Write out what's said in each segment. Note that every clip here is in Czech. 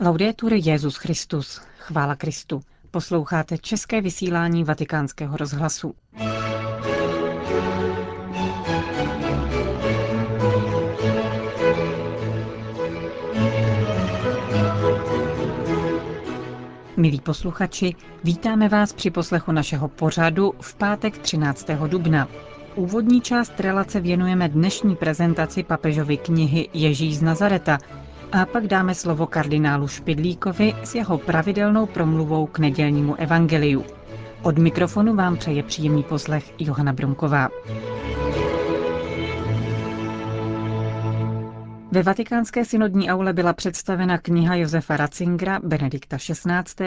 Laudetur Jezus Christus. Chvála Kristu. Posloucháte české vysílání Vatikánského rozhlasu. Milí posluchači, vítáme vás při poslechu našeho pořadu v pátek 13. dubna. Úvodní část relace věnujeme dnešní prezentaci papežovy knihy Ježíš z Nazareta, a pak dáme slovo kardinálu Špidlíkovi s jeho pravidelnou promluvou k nedělnímu evangeliu. Od mikrofonu vám přeje příjemný poslech Johana Brunková. Ve vatikánské synodní aule byla představena kniha Josefa Ratzingera Benedikta XVI.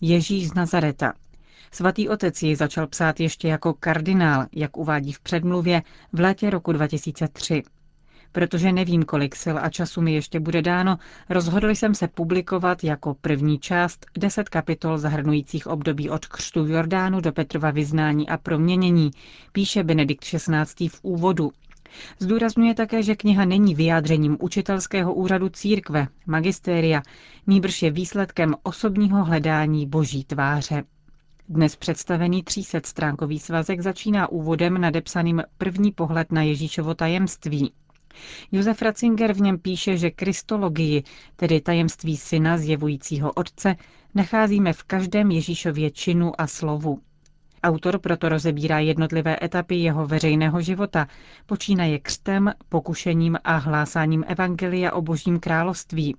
Ježíš z Nazareta. Svatý otec ji začal psát ještě jako kardinál, jak uvádí v předmluvě, v létě roku 2003. Protože nevím, kolik sil a času mi ještě bude dáno, rozhodl jsem se publikovat jako první část deset kapitol zahrnujících období od křtu v Jordánu do Petrova vyznání a proměnění, píše Benedikt XVI. v úvodu. Zdůrazňuje také, že kniha není vyjádřením učitelského úřadu církve, magistéria, nýbrž je výsledkem osobního hledání boží tváře. Dnes představený 300 stránkový svazek začíná úvodem nadepsaným první pohled na Ježíšovo tajemství. Josef Ratzinger v něm píše, že kristologii, tedy tajemství syna zjevujícího otce, nacházíme v každém Ježíšově činu a slovu. Autor proto rozebírá jednotlivé etapy jeho veřejného života, počínaje křtem, pokušením a hlásáním Evangelia o Božím království.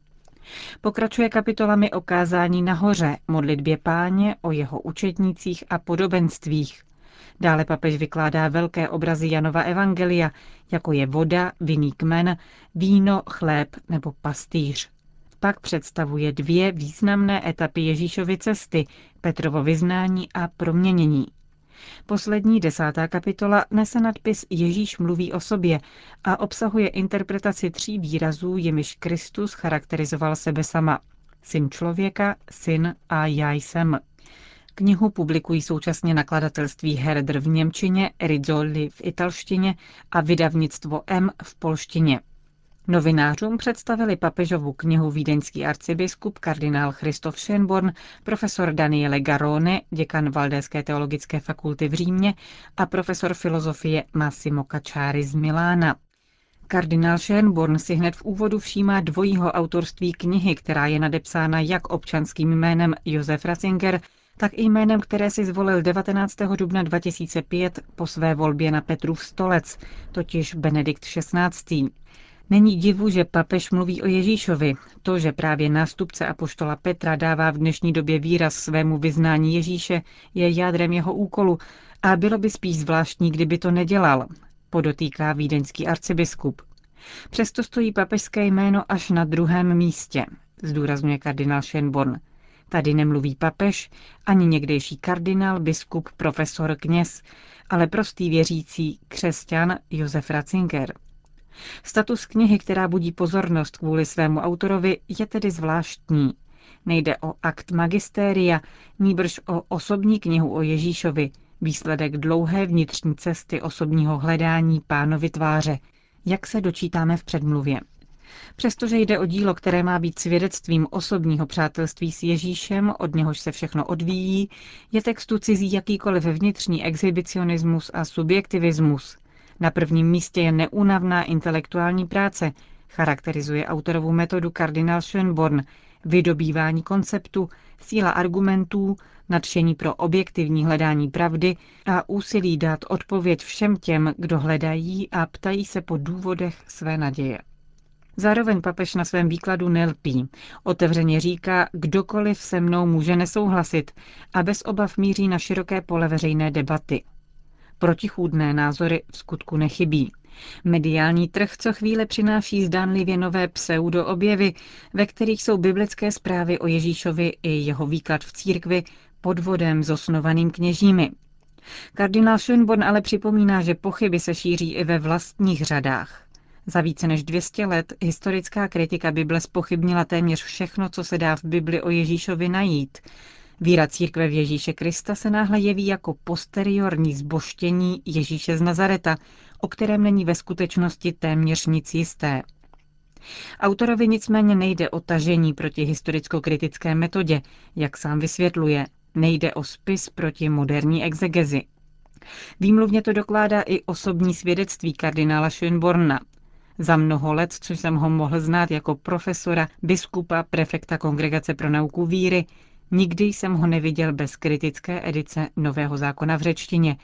Pokračuje kapitolami o kázání nahoře, modlitbě páně, o jeho učetnících a podobenstvích. Dále papež vykládá velké obrazy Janova Evangelia, jako je voda, vinný kmen, víno, chléb nebo pastýř. Pak představuje dvě významné etapy Ježíšovy cesty, Petrovo vyznání a proměnění. Poslední desátá kapitola nese nadpis Ježíš mluví o sobě a obsahuje interpretaci tří výrazů, jimiž Kristus charakterizoval sebe sama. Syn člověka, syn a já jsem. Knihu publikují současně nakladatelství Herder v Němčině, Rizzoli v italštině a vydavnictvo M v polštině. Novinářům představili papežovu knihu vídeňský arcibiskup kardinál Christoph Schönborn, profesor Daniele Garone, děkan Valdéské teologické fakulty v Římě a profesor filozofie Massimo Cacciari z Milána. Kardinál Schönborn si hned v úvodu všímá dvojího autorství knihy, která je nadepsána jak občanským jménem Josef Ratzinger, tak i jménem, které si zvolil 19. dubna 2005 po své volbě na Petrův stolec, totiž Benedikt XVI. Není divu, že papež mluví o Ježíšovi. To, že právě nástupce apoštola Petra dává v dnešní době výraz svému vyznání Ježíše, je jádrem jeho úkolu a bylo by spíš zvláštní, kdyby to nedělal, podotýká vídeňský arcibiskup. Přesto stojí papežské jméno až na druhém místě, zdůrazňuje kardinál Schönborn. Tady nemluví papež, ani někdejší kardinál, biskup, profesor, kněz, ale prostý věřící křesťan Josef Ratzinger. Status knihy, která budí pozornost kvůli svému autorovi, je tedy zvláštní. Nejde o akt magistéria, níbrž o osobní knihu o Ježíšovi, výsledek dlouhé vnitřní cesty osobního hledání pánovi tváře, jak se dočítáme v předmluvě. Přestože jde o dílo, které má být svědectvím osobního přátelství s Ježíšem, od něhož se všechno odvíjí, je textu cizí jakýkoliv vnitřní exhibicionismus a subjektivismus. Na prvním místě je neúnavná intelektuální práce, charakterizuje autorovu metodu kardinál Schönborn, vydobývání konceptu, síla argumentů, nadšení pro objektivní hledání pravdy a úsilí dát odpověď všem těm, kdo hledají a ptají se po důvodech své naděje. Zároveň papež na svém výkladu nelpí. Otevřeně říká, kdokoliv se mnou může nesouhlasit a bez obav míří na široké pole veřejné debaty. Protichůdné názory v skutku nechybí. Mediální trh co chvíle přináší zdánlivě nové pseudo-objevy, ve kterých jsou biblické zprávy o Ježíšovi i jeho výklad v církvi podvodem zosnovaným kněžími. Kardinál Schönborn ale připomíná, že pochyby se šíří i ve vlastních řadách. Za více než 200 let historická kritika Bible spochybnila téměř všechno, co se dá v Bibli o Ježíšovi najít. Víra církve v Ježíše Krista se náhle jeví jako posteriorní zboštění Ježíše z Nazareta, o kterém není ve skutečnosti téměř nic jisté. Autorovi nicméně nejde o tažení proti historicko-kritické metodě, jak sám vysvětluje. Nejde o spis proti moderní exegezi. Výmluvně to dokládá i osobní svědectví kardinála Schönborna. Za mnoho let, co jsem ho mohl znát jako profesora, biskupa, prefekta Kongregace pro nauku víry, nikdy jsem ho neviděl bez kritické edice Nového zákona v řečtině.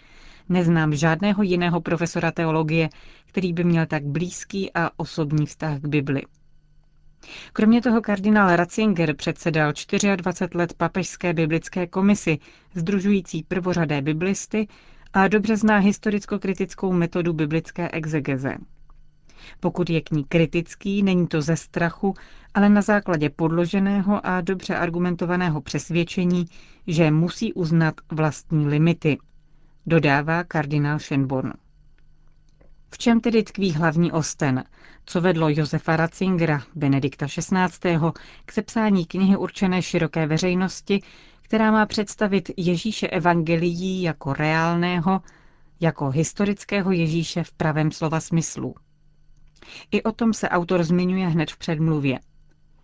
Neznám žádného jiného profesora teologie, který by měl tak blízký a osobní vztah k Bibli. Kromě toho kardinál Ratzinger předsedal 24 let papežské biblické komisi, združující prvořadé biblisty a dobře zná historicko-kritickou metodu biblické exegeze. Pokud je k ní kritický, není to ze strachu, ale na základě podloženého a dobře argumentovaného přesvědčení, že musí uznat vlastní limity, dodává kardinál Schönborn. V čem tedy tkví hlavní osten? Co vedlo Josefa Ratzingera, Benedikta XVI., k sepsání knihy určené široké veřejnosti, která má představit Ježíše evangelií jako reálného, jako historického Ježíše v pravém slova smyslu. I o tom se autor zmiňuje hned v předmluvě.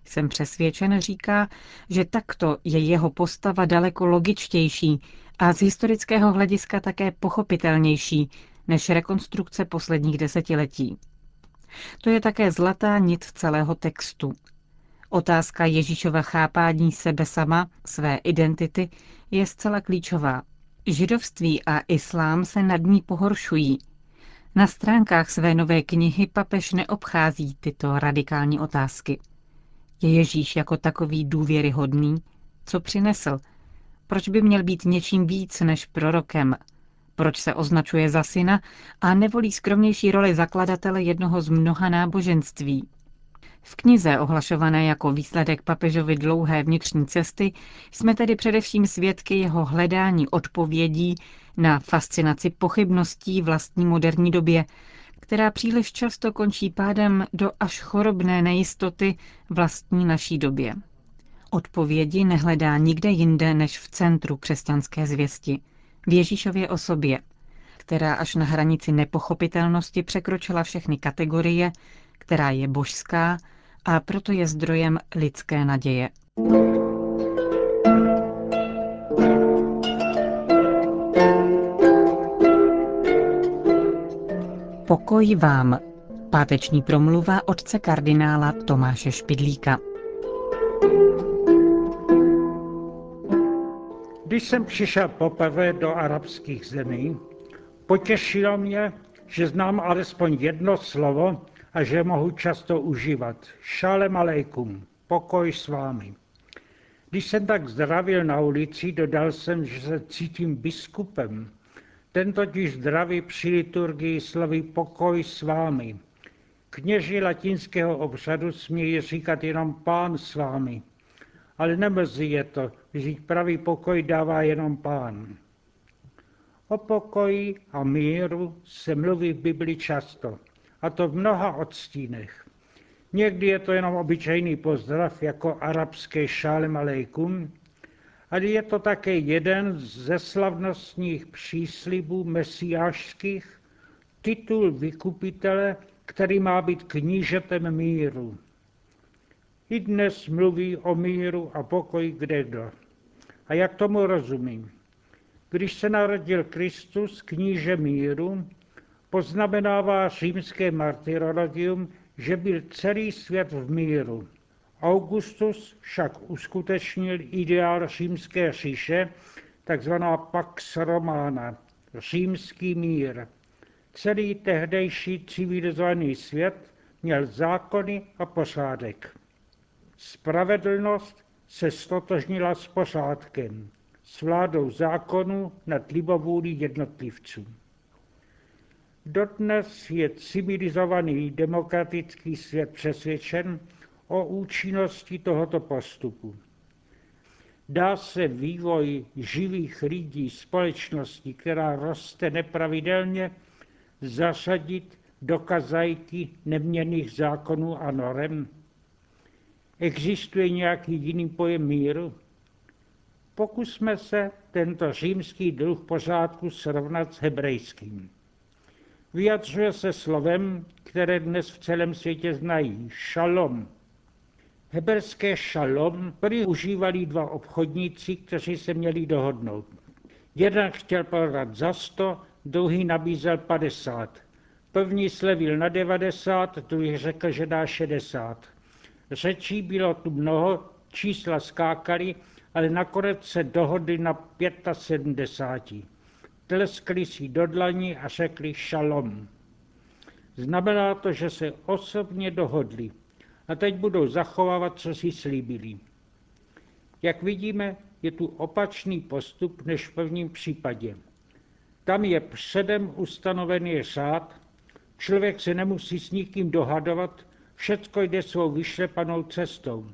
Jsem přesvědčen, říká, že takto je jeho postava daleko logičtější a z historického hlediska také pochopitelnější než rekonstrukce posledních desetiletí. To je také zlatá nit celého textu. Otázka Ježíšova chápání sebe sama, své identity, je zcela klíčová. Židovství a islám se nad ní pohoršují. Na stránkách své nové knihy papež neobchází tyto radikální otázky. Je Ježíš jako takový důvěryhodný? Co přinesl? Proč by měl být něčím víc než prorokem, proč se označuje za syna a nevolí skromnější roli zakladatele jednoho z mnoha náboženství. V knize, ohlašované jako výsledek papežovy dlouhé vnitřní cesty, jsme tedy především svědky jeho hledání odpovědí na fascinaci pochybností vlastní moderní době, která příliš často končí pádem do až chorobné nejistoty vlastní naší době. Odpovědi nehledá nikde jinde než v centru křesťanské zvěsti – v Ježíšově osobě, která až na hranici nepochopitelnosti překročila všechny kategorie, která je božská a proto je zdrojem lidské naděje. Pokoj vám. Páteční promluva otce kardinála Tomáše Špidlíka. Když jsem přišel poprvé do arabských zemí, potěšilo mě, že znám alespoň jedno slovo a že mohu často užívat. Šalem aleikum, pokoj s vámi. Když jsem tak zdravil na ulici, dodal jsem, že se cítím biskupem. Ten totiž zdraví při liturgii slovy pokoj s vámi. Kněži latinského obřadu smějí říkat jenom pán s vámi ale nemrzí je to, že pravý pokoj dává jenom pán. O pokoji a míru se mluví v Bibli často, a to v mnoha odstínech. Někdy je to jenom obyčejný pozdrav jako arabské šálem alejkum, ale je to také jeden ze slavnostních příslibů mesiášských, titul vykupitele, který má být knížetem míru. I dnes mluví o míru a pokoji kdo. A jak tomu rozumím? Když se narodil Kristus, kníže míru, poznamenává římské martyrologium, že byl celý svět v míru. Augustus však uskutečnil ideál římské říše, takzvaná Pax Romana, římský mír. Celý tehdejší civilizovaný svět měl zákony a pořádek. Spravedlnost se stotožnila s pořádkem, s vládou zákonu nad libovůlí jednotlivců. Dodnes je civilizovaný demokratický svět přesvědčen o účinnosti tohoto postupu. Dá se vývoj živých lidí společnosti, která roste nepravidelně, zasadit do kazajky neměných zákonů a norem? Existuje nějaký jiný pojem míru? Pokusme se tento římský druh pořádku srovnat s hebrejským. Vyjadřuje se slovem, které dnes v celém světě znají, šalom. Heberské šalom užívali dva obchodníci, kteří se měli dohodnout. Jeden chtěl prodat za 100, druhý nabízel 50. První slevil na 90, druhý řekl, že dá 60. Řečí bylo tu mnoho, čísla skákaly, ale nakonec se dohodli na 75. Tleskli si do dlaní a řekli šalom. Znamená to, že se osobně dohodli a teď budou zachovávat, co si slíbili. Jak vidíme, je tu opačný postup než v prvním případě. Tam je předem ustanovený řád, člověk se nemusí s nikým dohadovat, všecko jde svou vyšlepanou cestou.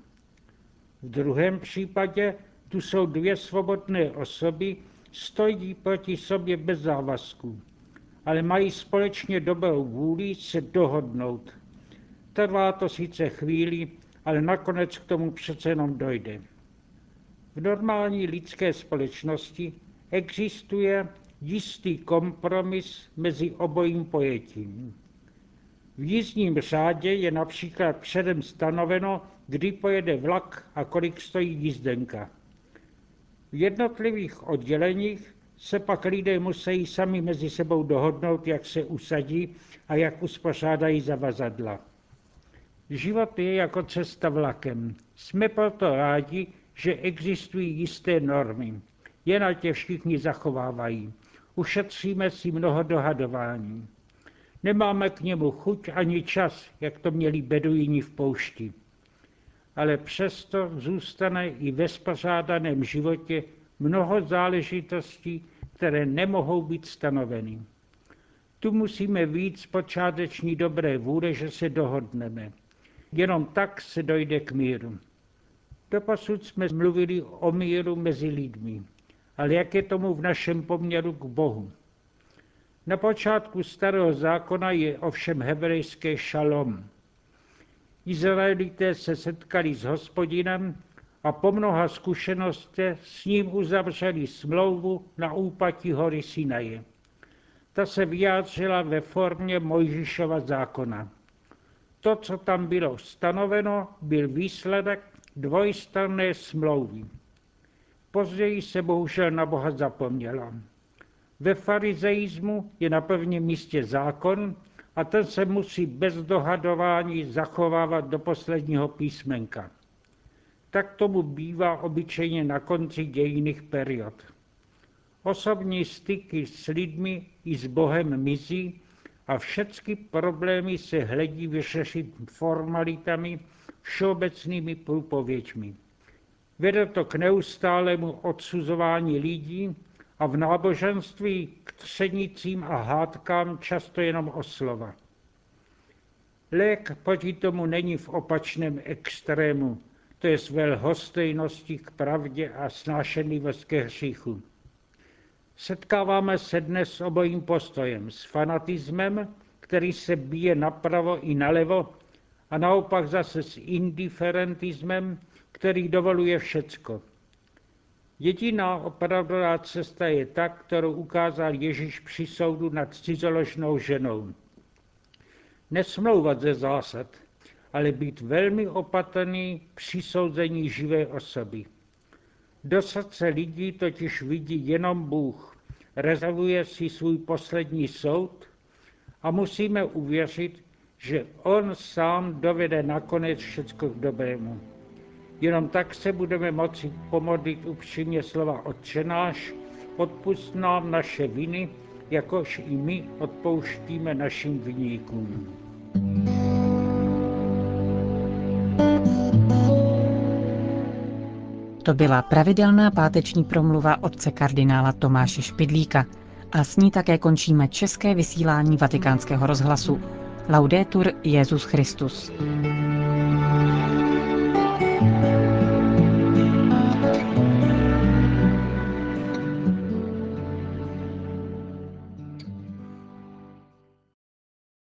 V druhém případě tu jsou dvě svobodné osoby, stojí proti sobě bez závazků, ale mají společně dobrou vůli se dohodnout. Trvá to sice chvíli, ale nakonec k tomu přece jenom dojde. V normální lidské společnosti existuje jistý kompromis mezi obojím pojetím. V jízdním řádě je například předem stanoveno, kdy pojede vlak a kolik stojí jízdenka. V jednotlivých odděleních se pak lidé musí sami mezi sebou dohodnout, jak se usadí a jak uspořádají zavazadla. Život je jako cesta vlakem. Jsme proto rádi, že existují jisté normy. Je na tě všichni zachovávají. Ušetříme si mnoho dohadování. Nemáme k němu chuť ani čas, jak to měli beduini v poušti. Ale přesto zůstane i ve spořádaném životě mnoho záležitostí, které nemohou být stanoveny. Tu musíme víc počáteční dobré vůle, že se dohodneme. Jenom tak se dojde k míru. Doposud jsme mluvili o míru mezi lidmi, ale jak je tomu v našem poměru k Bohu? Na počátku starého zákona je ovšem hebrejské šalom. Izraelité se setkali s hospodinem a po mnoha zkušenostech s ním uzavřeli smlouvu na úpatí hory Sinaje. Ta se vyjádřila ve formě Mojžišova zákona. To, co tam bylo stanoveno, byl výsledek dvojstranné smlouvy. Později se bohužel na Boha zapomněla. Ve farizeismu je na prvním místě zákon a ten se musí bez dohadování zachovávat do posledního písmenka. Tak tomu bývá obyčejně na konci dějiných period. Osobní styky s lidmi i s Bohem mizí a všechny problémy se hledí vyřešit formalitami, všeobecnými průpověďmi. Vede to k neustálému odsuzování lidí a v náboženství k třenicím a hádkám často jenom o slova. Lék proti tomu není v opačném extrému, to je své lhostejnosti k pravdě a snášenlivost ke hříchu. Setkáváme se dnes s obojím postojem, s fanatismem, který se bije napravo i nalevo, a naopak zase s indiferentismem, který dovoluje všecko. Jediná opravdová cesta je ta, kterou ukázal Ježíš při soudu nad cizoložnou ženou. Nesmlouvat ze zásad, ale být velmi opatrný při souzení živé osoby. Do srdce lidí totiž vidí jenom Bůh, rezervuje si svůj poslední soud a musíme uvěřit, že On sám dovede nakonec všecko k dobrému. Jenom tak se budeme moci pomodlit upřímně slova Otčenáš, odpust nám naše viny, jakož i my odpouštíme našim viníkům. To byla pravidelná páteční promluva otce kardinála Tomáše Špidlíka a s ní také končíme české vysílání vatikánského rozhlasu. Laudetur Jezus Christus. thank you